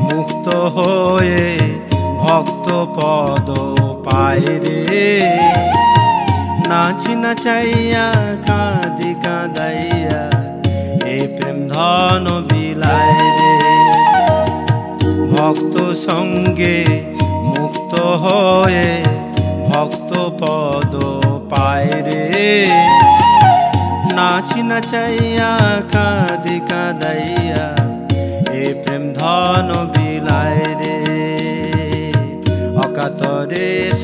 মুক্ত হয়ে ভক্ত পদ পায় রে। নাচি নাচাইয়া, কাঁদি কাঁদাইয়া, এ প্রেম ধন বিলায় রে। ভক্ত সঙ্গে মুক্ত হয়ে ভক্ত পদ পায় রে। নাচি নাচাইয়া, কাঁদি কাঁদাইয়া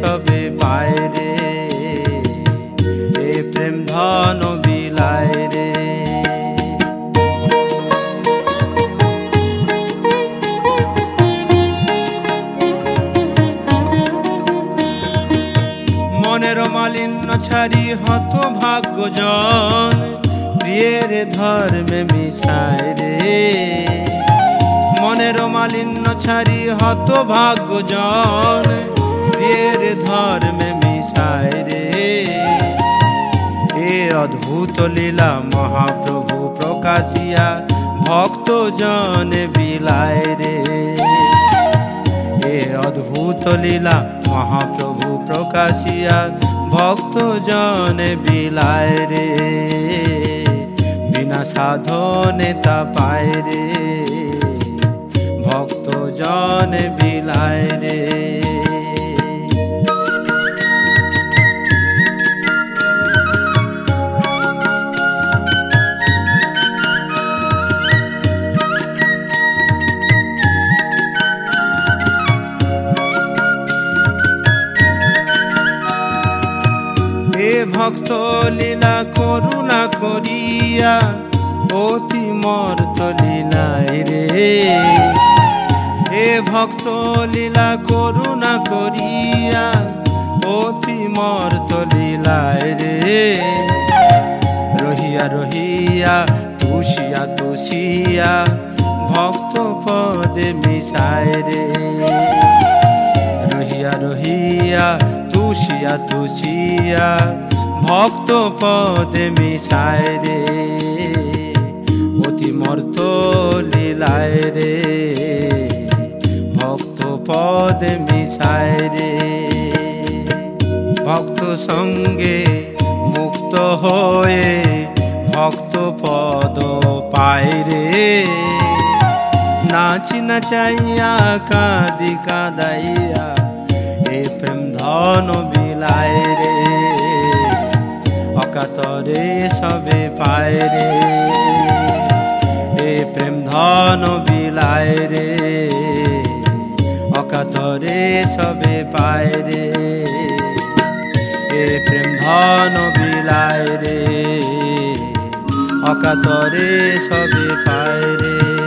সবে পায় রে এ প্রেম ধন বিলায় রে। মনের মালিন্য ছাড়ি হত ভাগ্যজন প্রিয়ের ধর্মে মিশায় রে। মনের মালিন্য ছাড়ি হত ভাগ্যজন ধর্মে মিশায় রে। এ অদ্ভুত লীলা মহাপ্রভু প্রকাশিয়া, ভক্ত জনে বিলায় রে। এ অদ্ভুত লীলা মহাপ্রভু প্রকাশিয়া, ভক্ত জনে বিলায় রে। বিনা সাধনে তা পায় রে। ভক্ত জনে বিলায় রে। ভক্ত লীলা করুণা করিয়া অতি মর্ত লীলায় রে। হে ভক্ত লীলা করুণা করিয়া অতি মর্ত লীলায় রে। রহিয়া রহিয়া, তুষিয়া তুষিয়া ভক্ত পদে মিশায় রে। রহিয়া রহিয়া, তুষিয়া তুষিয়া ভক্ত পদে মিশায় রে, অতি মর্ত লীলায় রে। ভক্ত পদে মিশায় রে, ভক্ত সঙ্গে মুক্ত হয়ে ভক্ত পদ পায় রে। নাচি নাচাইয়া, কাঁদি কাঁদাইয়া, এ প্রেম ধন বিলায় রে অকাতরে সবে পায় রে। এ প্রেম ধন বিলায় রে। অকাতরে সবে পায় রে। এ প্রেম ধন বিলায় রে। অকাতরে সবে পায় রে।